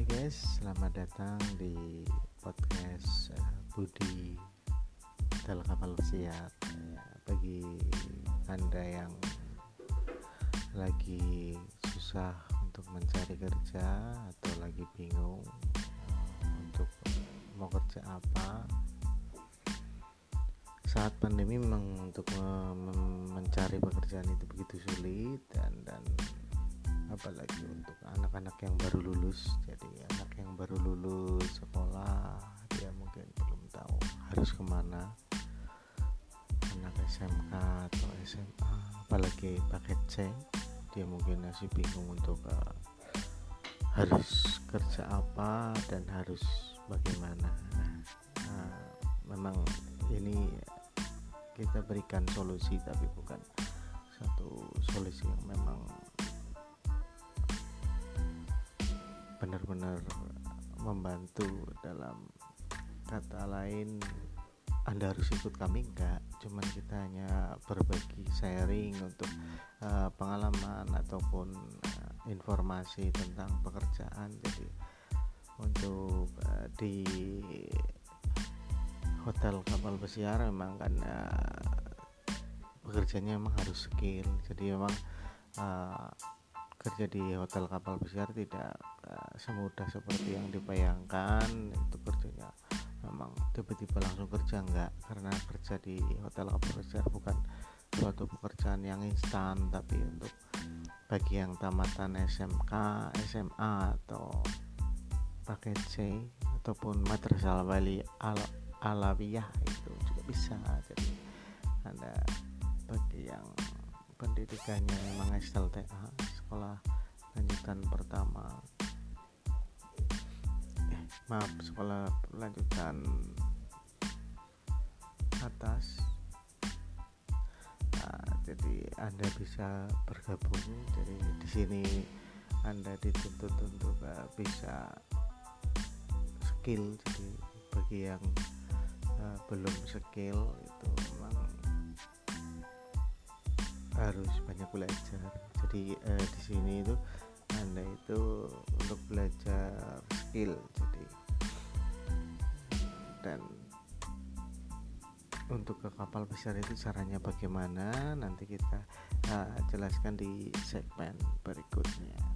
guys, selamat datang di podcast uh, Budi dalam kapal siap. Ya, bagi anda yang lagi susah untuk mencari kerja atau lagi bingung untuk mau kerja apa saat pandemi memang untuk mencari pekerjaan itu begitu sulit dan dan apalagi untuk anak-anak yang baru lulus jadi harus ke mana? Anak SMK atau SMA apalagi paket C dia mungkin masih bingung untuk uh, harus kerja apa dan harus bagaimana. Nah, uh, memang ini kita berikan solusi tapi bukan satu solusi yang memang benar-benar membantu dalam kata lain anda harus ikut kami enggak. Cuman kita hanya berbagi sharing untuk uh, pengalaman ataupun uh, informasi tentang pekerjaan. Jadi untuk uh, di hotel kapal pesiar memang kan uh, pekerjaannya memang harus skill. Jadi memang uh, kerja di hotel kapal pesiar tidak uh, semudah seperti yang dibayangkan. Itu kerjanya memang tiba-tiba langsung kerja enggak. Karena kerja di hotel pesiar bukan suatu pekerjaan yang instan tapi untuk bagi yang tamatan SMK, SMA atau paket C ataupun madrasah wali al alawiyah itu juga bisa. Jadi ada bagi yang pendidikannya memang SLTA sekolah lanjutan pertama maaf sekolah lanjutan atas. Nah, jadi anda bisa bergabung. Jadi di sini anda dituntut untuk uh, bisa skill. Jadi bagi yang uh, belum skill itu memang harus banyak belajar. Jadi uh, di sini itu anda itu untuk belajar skill dan untuk ke kapal besar itu caranya bagaimana? Nanti kita uh, jelaskan di segmen berikutnya